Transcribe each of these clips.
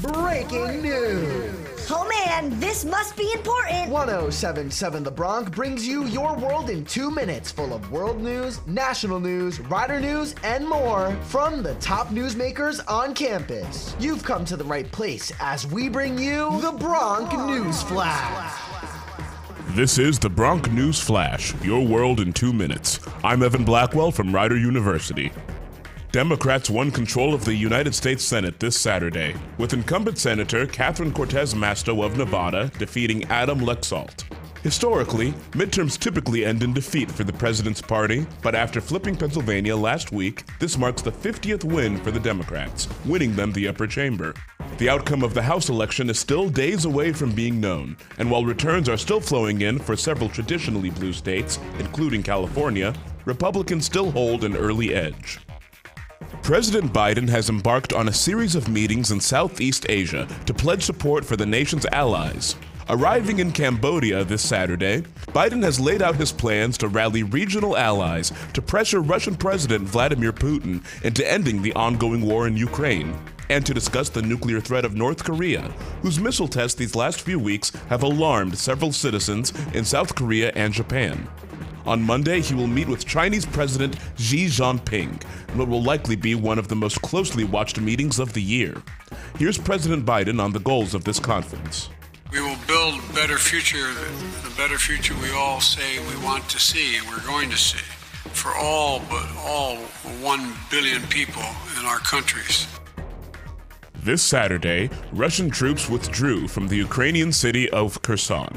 Breaking news. Oh man, this must be important. 1077 The Bronc brings you your world in two minutes, full of world news, national news, rider news, and more from the top newsmakers on campus. You've come to the right place as we bring you the Bronc News Flash. This is the Bronc News Flash, your world in two minutes. I'm Evan Blackwell from Rider University. Democrats won control of the United States Senate this Saturday, with incumbent Senator Catherine Cortez Masto of Nevada defeating Adam Laxalt. Historically, midterms typically end in defeat for the president's party, but after flipping Pennsylvania last week, this marks the 50th win for the Democrats, winning them the upper chamber. The outcome of the House election is still days away from being known, and while returns are still flowing in for several traditionally blue states, including California, Republicans still hold an early edge. President Biden has embarked on a series of meetings in Southeast Asia to pledge support for the nation's allies. Arriving in Cambodia this Saturday, Biden has laid out his plans to rally regional allies to pressure Russian President Vladimir Putin into ending the ongoing war in Ukraine, and to discuss the nuclear threat of North Korea, whose missile tests these last few weeks have alarmed several citizens in South Korea and Japan. On Monday, he will meet with Chinese President Xi Jinping in what will likely be one of the most closely watched meetings of the year. Here's President Biden on the goals of this conference. We will build a better future, the better future we all say we want to see and we're going to see for all but all 1 billion people in our countries. This Saturday, Russian troops withdrew from the Ukrainian city of Kherson.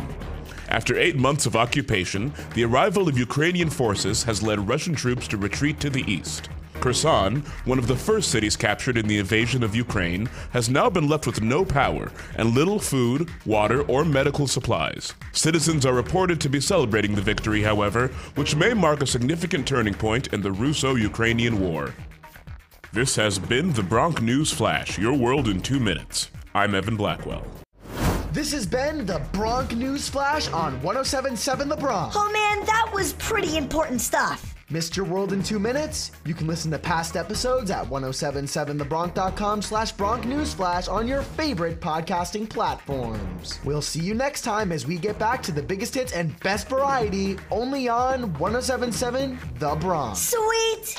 After eight months of occupation, the arrival of Ukrainian forces has led Russian troops to retreat to the east. Kherson, one of the first cities captured in the invasion of Ukraine, has now been left with no power and little food, water, or medical supplies. Citizens are reported to be celebrating the victory, however, which may mark a significant turning point in the Russo Ukrainian War. This has been the Bronc News Flash, your world in two minutes. I'm Evan Blackwell. This has been the Bronc News Flash on 1077 The Bronc. Oh man, that was pretty important stuff. Missed your world in two minutes? You can listen to past episodes at 1077thebronc.com slash Bronc Newsflash on your favorite podcasting platforms. We'll see you next time as we get back to the biggest hits and best variety only on 1077 The Bronc. Sweet.